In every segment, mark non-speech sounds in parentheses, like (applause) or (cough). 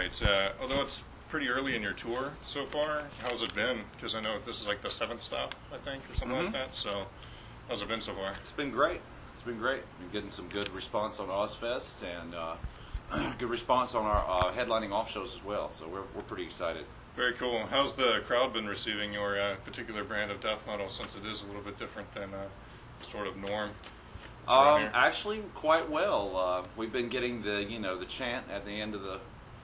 right. Uh, although it's pretty early in your tour so far, how's it been? Because I know this is like the seventh stop, I think, or something like that. So, how's it been so far? It's been great. It's been great. Been getting some good response on Ozzfest and uh, (clears throat) good response on our uh, headlining off shows as well. So we're, we're pretty excited. Very cool. How's the crowd been receiving your uh, particular brand of death metal since it is a little bit different than uh, sort of norm? Um, actually, quite well. Uh, we've been getting the you know the chant at the end of the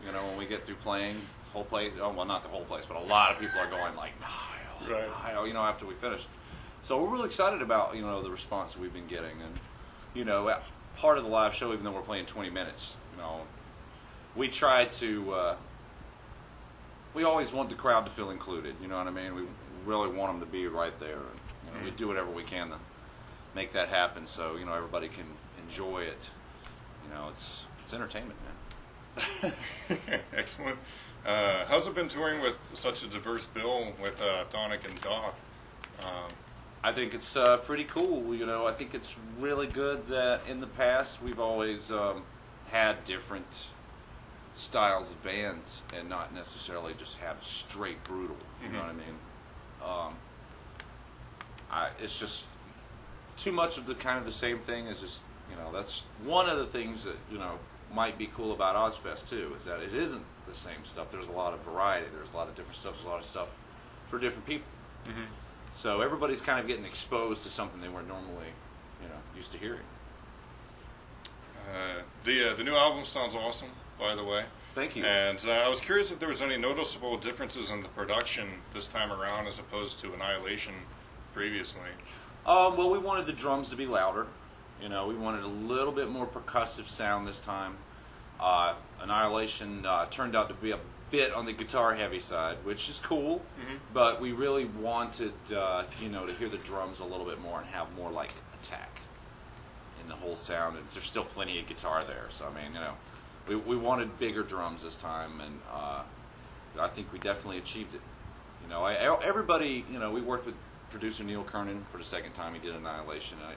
you know when we get through playing whole place. Oh well, not the whole place, but a lot of people are going like Nile, Right. Nile. You know after we finish. So we're really excited about you know the response that we've been getting, and you know part of the live show, even though we're playing 20 minutes, you know, we try to. Uh, we always want the crowd to feel included. You know what I mean? We really want them to be right there, and you know, we do whatever we can to make that happen so you know everybody can enjoy it. You know, it's it's entertainment, man. (laughs) Excellent. Uh, how's it been touring with such a diverse bill with uh, Chthonic and Daath? Um, I think it's uh, pretty cool. You know, I think it's really good that in the past we've always um, had different styles of bands and not necessarily just have straight brutal. You know what I mean? Um, I, it's just too much of the kind of the same thing is just you know that's one of the things that you know might be cool about Ozzfest too is that it isn't the same stuff. There's a lot of variety. There's a lot of different stuff. There's a lot of stuff for different people. So everybody's kind of getting exposed to something they weren't normally, you know, used to hearing. uh, the uh, the new album sounds awesome, by the way. Thank you. And uh, I was curious if there was any noticeable differences in the production this time around as opposed to Annihilation previously. Um, well, we wanted the drums to be louder. You know, we wanted a little bit more percussive sound this time. Uh, Annihilation uh, turned out to be a bit on the guitar heavy side, which is cool. But we really wanted, uh, you know, to hear the drums a little bit more and have more like attack in the whole sound. And there's still plenty of guitar there, so I mean, you know, we we wanted bigger drums this time, and uh, I think we definitely achieved it. You know, I, everybody, you know, we worked with producer Neil Kernon for the second time he did Annihilation. I,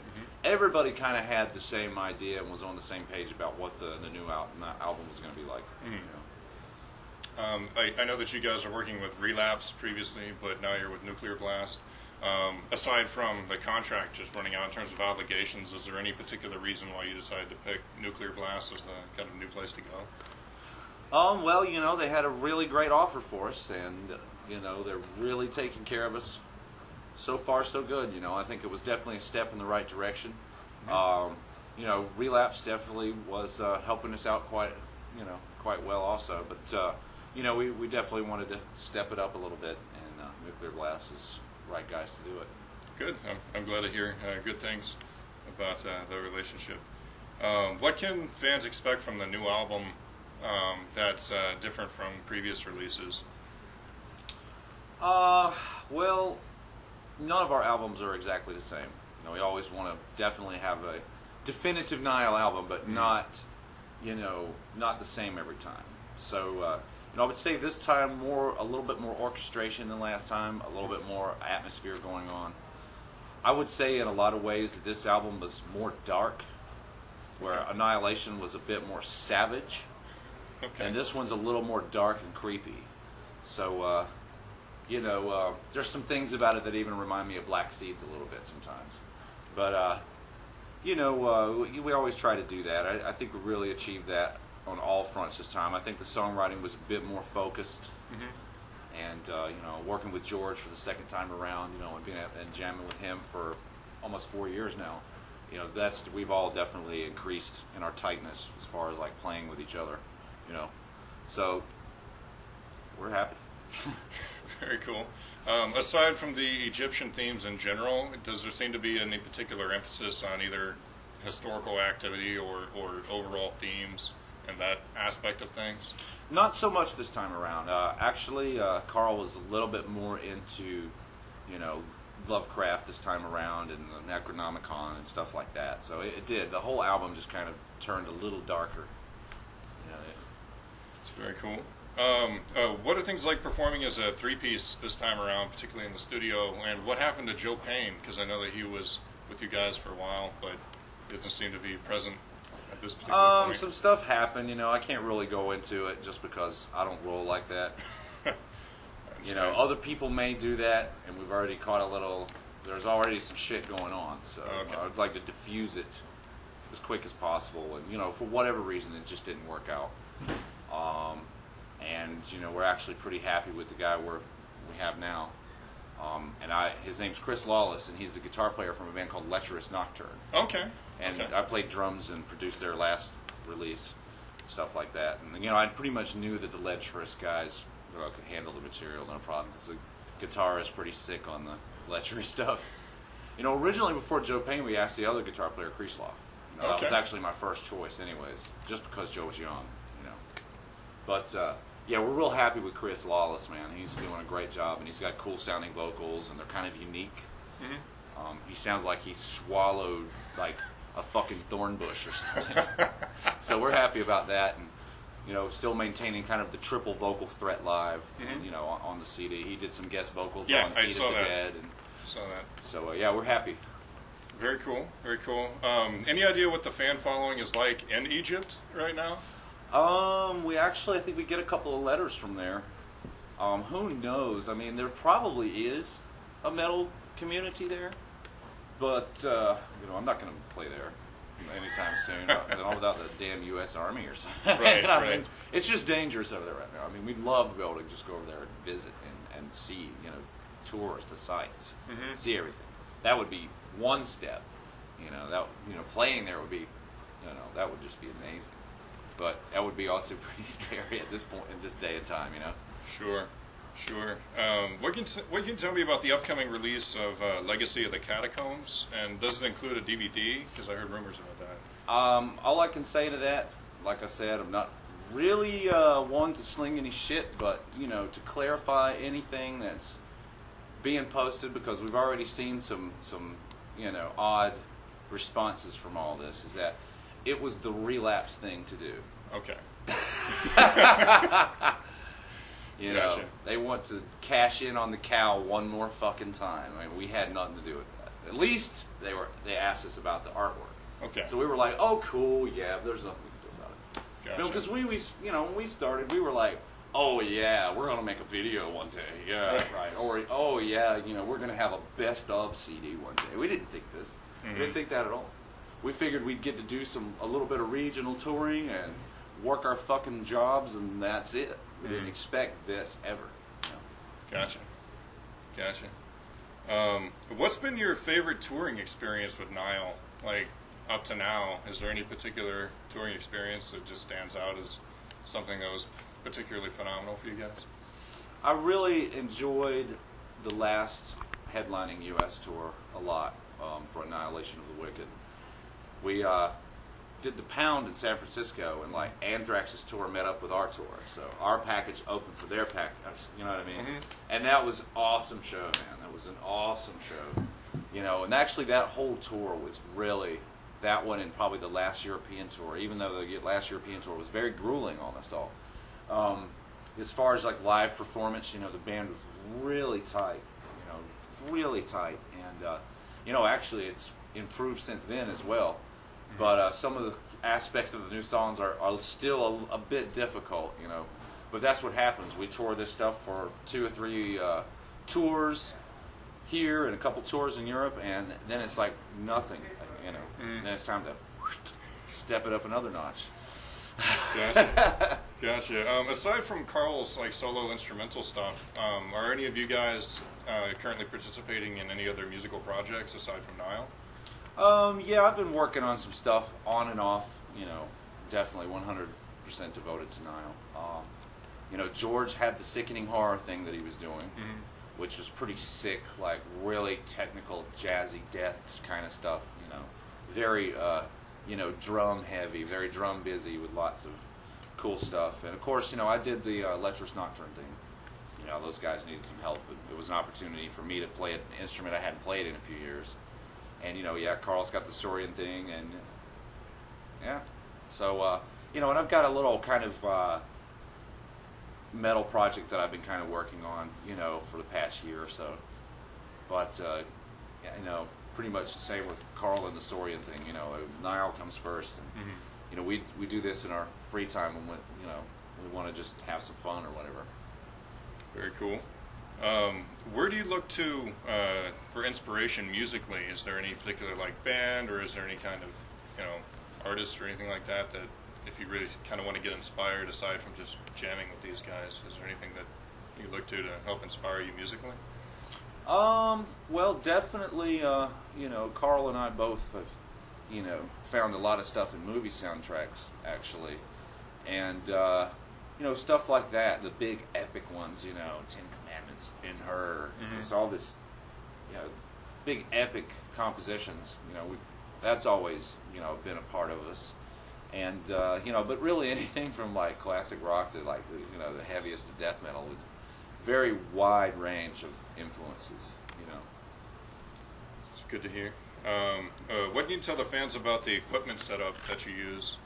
Everybody kind of had the same idea and was on the same page about what the, the new al- album was going to be like. You know. Um, I, I know that you guys are working with Relapse previously, but now you're with Nuclear Blast. Um, aside from the contract just running out in terms of obligations, is there any particular reason why you decided to pick Nuclear Blast as the kind of new place to go? Um, well, you know, they had a really great offer for us, and, uh, you know, they're really taking care of us. So far, so good. You know, I think it was definitely a step in the right direction. Um, you know, Relapse definitely was uh, helping us out quite, you know, quite well also. But, uh, you know, we, we definitely wanted to step it up a little bit, and uh, Nuclear Blast is the right guys to do it. Good. I'm, I'm glad to hear uh, good things about uh, the relationship. Um, what can fans expect from the new album um, that's uh, different from previous releases? Uh, well, none of our albums are exactly the same. You know, we always want to definitely have a definitive Nile album, but not, you know, not the same every time. So, uh, you know, I would say this time more, a little bit more orchestration than last time, a little bit more atmosphere going on. I would say in a lot of ways that this album was more dark, where Annihilation was a bit more savage. Okay. And this one's a little more dark and creepy. So, uh, you know, uh, there's some things about it that even remind me of Black Seeds a little bit sometimes. But, uh, you know, uh, we, we always try to do that. I, I think we really achieved that on all fronts this time. I think the songwriting was a bit more focused. And, uh, you know, working with George for the second time around, you know, and being and jamming with him for almost four years now, you know, that's we've all definitely increased in our tightness as far as like playing with each other, you know. So we're happy. (laughs) Very cool. Um, aside from the Egyptian themes in general, does there seem to be any particular emphasis on either historical activity or, or overall themes and that aspect of things? Not so much this time around. Uh, actually, uh, Karl was a little bit more into, you know, Lovecraft this time around and the Necronomicon and stuff like that. So it, it did. The whole album just kind of turned a little darker. You know, it- It's very cool. Um, uh, what are things like performing as a three-piece this time around, particularly in the studio? And what happened to Joe Payne? Because I know that he was with you guys for a while, but doesn't seem to be present at at this particular Um, point? some stuff happened. You know, I can't really go into it just because I don't roll like that. (laughs) You know, other people may do that, and we've already caught a little. There's already some shit going on, so Okay. I'd like to diffuse it as quick as possible. And you know, for whatever reason, it just didn't work out. Um, and you know, we're actually pretty happy with the guy we're we have now. Um, and I, his name's Chris Lollis, and he's a guitar player from a band called Lecherous Nocturne. Okay. And okay. I played drums and produced their last release, stuff like that. And you know, I pretty much knew that the Lecherous guys uh, could handle the material, no problem, because the guitar is pretty sick on the Lecherous (laughs) stuff. You know, originally before Joe Payne, we asked the other guitar player, Kreisloff. You know, That was actually my first choice, anyways, just because Joe was young. You know, but uh, yeah, we're real happy with Chris Lollis, man. He's doing a great job, and he's got cool sounding vocals, and they're kind of unique. Um, he sounds like he swallowed like a fucking thorn bush or something. (laughs) so we're happy about that, and you know, still maintaining kind of the triple vocal threat live. You know, on, on the CD, he did some guest vocals Yeah, on I Eat saw that. Dead, and So that. so uh, yeah, we're happy. Very cool. Very cool. Um, any idea what the fan following is like in Egypt right now? Um, we actually, I think we get a couple of letters from there. Um, who knows? I mean, there probably is a metal community there, but uh, you know, I'm not going to play there anytime soon. (laughs) not not without the damn U.S. Army or something. Right, (laughs) right. mean, it's just dangerous over there right now. I mean, we'd love to be able to just go over there and visit and, and see, you know, tours the sites, Mhm. see everything. That would be one step. You know, that you know, playing there would be, you know, that would just be amazing. But that would be also (laughs) pretty scary at this point in this day and time. You know. Sure, sure. Um, what can what can you tell me about the upcoming release of uh, Legacy of the Catacombs? And does it include a DVD? Because I heard rumors about that. Um, all I can say to that, like I said, I'm not really uh, one to sling any shit, but you know, to clarify anything that's being posted, because we've already seen some some you know odd responses from all this, is that it was the relapse thing to do. Okay. (laughs) You know, Gotcha. they want to cash in on the cow one more fucking time. I mean, we had nothing to do with that. At least they were they asked us about the artwork. Okay. So we were like, oh, cool, yeah, there's nothing we can do about it. You know, Gotcha. because we, we, you know, when we started, we were like, oh, yeah, we're going to make a video one day. Yeah, Right. right. Or, oh, yeah, you know, we're going to have a best of CD one day. We didn't think this. Mhm. We didn't think that at all. We figured we'd get to do some, a little bit of regional touring and work our fucking jobs, and that's it. We didn't Mhm. expect this ever. you know. Gotcha. Gotcha. Um, what's been your favorite touring experience with Nile? Like up to now, is there any particular touring experience that just stands out as something that was particularly phenomenal for you guys? I really enjoyed the last headlining U.S. tour a lot um, for Annihilation of the Wicked. We uh, did the Pound in San Francisco, and like Anthrax's tour met up with our tour, so our package opened for their package. You know what I mean? Mhm. And that was an awesome show, man. That was an awesome show. You know, and actually that whole tour was really that one and probably the last European tour. Even though the last European tour was very grueling on us all. Um, as far as like live performance, you know, the band was really tight. You know, really tight, and uh, you know, actually, it's improved since then as well. But uh, some of the aspects of the new songs are, are still a, a bit difficult, you know. But that's what happens. We tour this stuff for two or three uh, tours here and a couple tours in Europe, and then it's like nothing, you know. Mm. Then it's time to step it up another notch. Gotcha. (laughs) gotcha. Um, aside from Karl's like solo instrumental stuff, um, are any of you guys uh, currently participating in any other musical projects aside from Nile? Um, yeah, I've been working on some stuff on and off. You know, definitely 100% devoted to Nile. Um, you know, George had the sickening horror thing that he was doing, which was pretty sick, like really technical, jazzy death kind of stuff. You know, very, uh, you know, drum heavy, very drum busy with lots of cool stuff. And of course, you know, I did the uh, Lecherous Nocturne thing. You know, those guys needed some help. It, it was an opportunity for me to play an instrument I hadn't played in a few years. And you know, yeah, Karl's got the Saurian thing, and yeah. So uh, you know, and I've got a little kind of uh, metal project that I've been kind of working on, you know, for the past year or so. But uh, yeah, you know, pretty much the same with Karl and the Saurian thing. You know, Nile comes first, and you know, we we do this in our free time when we, you know we want to just have some fun or whatever. Very cool. Um, where do you look to uh, for inspiration musically? Is there any particular like band, or is there any kind of you know artist or anything like that that if you really kind of want to get inspired aside from just jamming with these guys, is there anything that you look to to help inspire you musically? Um, well, definitely, uh, you know, Karl and I both have, you know, found a lot of stuff in movie soundtracks, actually. And, uh, you know, stuff like that, the big epic ones, you know, Ten Commandments in Her, Mhm. just all this, you know, big epic compositions, you know, we, that's always, you know, been a part of us. And, uh, you know, but really (laughs) anything from like classic rock to like, the, you know, the heaviest of death metal would very wide range of influences. You know, It's good to hear. Um, uh, what can you tell the fans about the equipment setup that you use?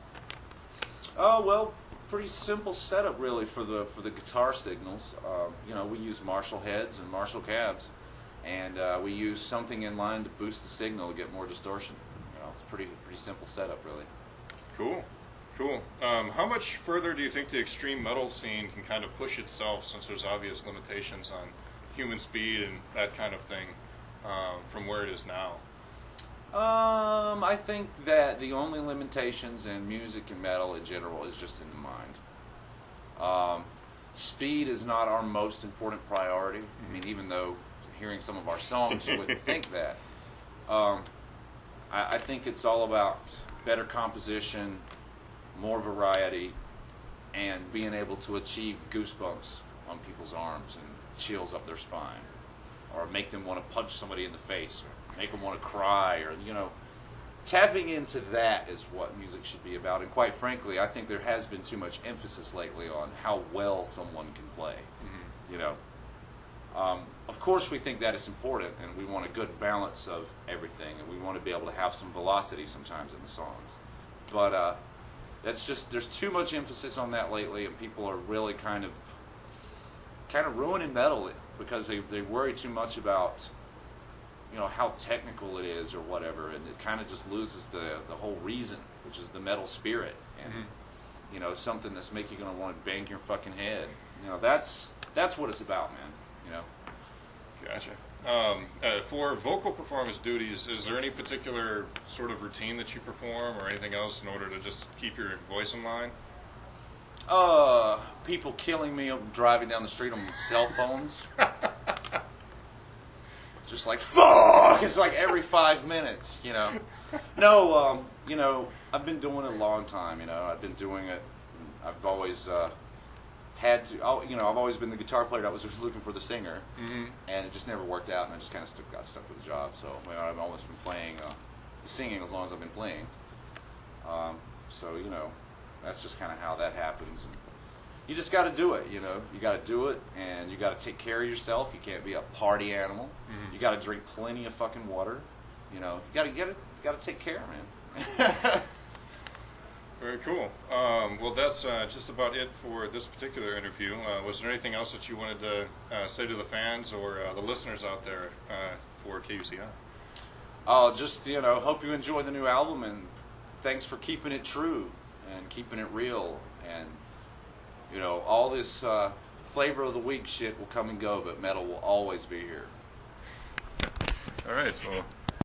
oh well, pretty simple setup really for the for the guitar signals. Um, you know, we use Marshall heads and Marshall cabs, and uh, we use something in line to boost the signal to get more distortion. You know, it's pretty pretty simple setup really. Cool, cool. Um, how much further do you think the extreme metal scene can kind of push itself, since there's obvious limitations on human speed and that kind of thing, um, from where it is now? Um, I think that the only limitations in music and metal in general is just in the mind. Um, speed is not our most important priority. I mean, even though hearing some of our songs, you wouldn't think (laughs) that. Um, I, I think it's all about better composition, more variety, and being able to achieve goosebumps on people's arms and chills up their spine, or make them want to punch somebody in the face, or make them want to cry, or you know, tapping into that is what music should be about. And quite frankly, I think there has been too much emphasis lately on how well someone can play. You know, um, of course, we think that is important, and we want a good balance of everything, and we want to be able to have some velocity sometimes in the songs. But uh, that's just there's too much emphasis on that lately, and people are really kind of kind of ruining metal because they they worry too much about you know how technical it is or whatever, and it kind of just loses the the whole reason, which is the metal spirit, and Mhm. you know something that's making you gonna want to bang your fucking head. You know that's that's what it's about, man. You know. Gotcha. Um, uh, for vocal performance duties, is there any particular sort of routine that you perform, or anything else in order to just keep your voice in line? Uh, people killing me driving down the street on cell phones. (laughs) Just like fuck. It's like every five minutes, you know. No, um, you know, I've been doing it a long time. You know, I've been doing it. I've always uh, had to. oh, You know, I've always been the guitar player that was just looking for the singer, Mm-hmm. and it just never worked out, and I just kind of stuck, got stuck with the job. So you know, I've almost been playing, uh, singing as long as I've been playing. Um, so you know, that's just kind of how that happens. And you just got to do it. You know, you got to do it, and you got to take care of yourself. You can't be a party animal. Mhm. You got to drink plenty of fucking water. You know, you got to get it. You got to take care, man. (laughs) Very cool. Um, well, that's uh, just about it for this particular interview. Uh, was there anything else that you wanted to uh, say to the fans or uh, the listeners out there uh, for KUCI? Oh, just you know, hope you enjoy the new album, and thanks for keeping it true and keeping it real, and you know, all this uh, flavor of the week shit will come and go, but metal will always be here. All right. So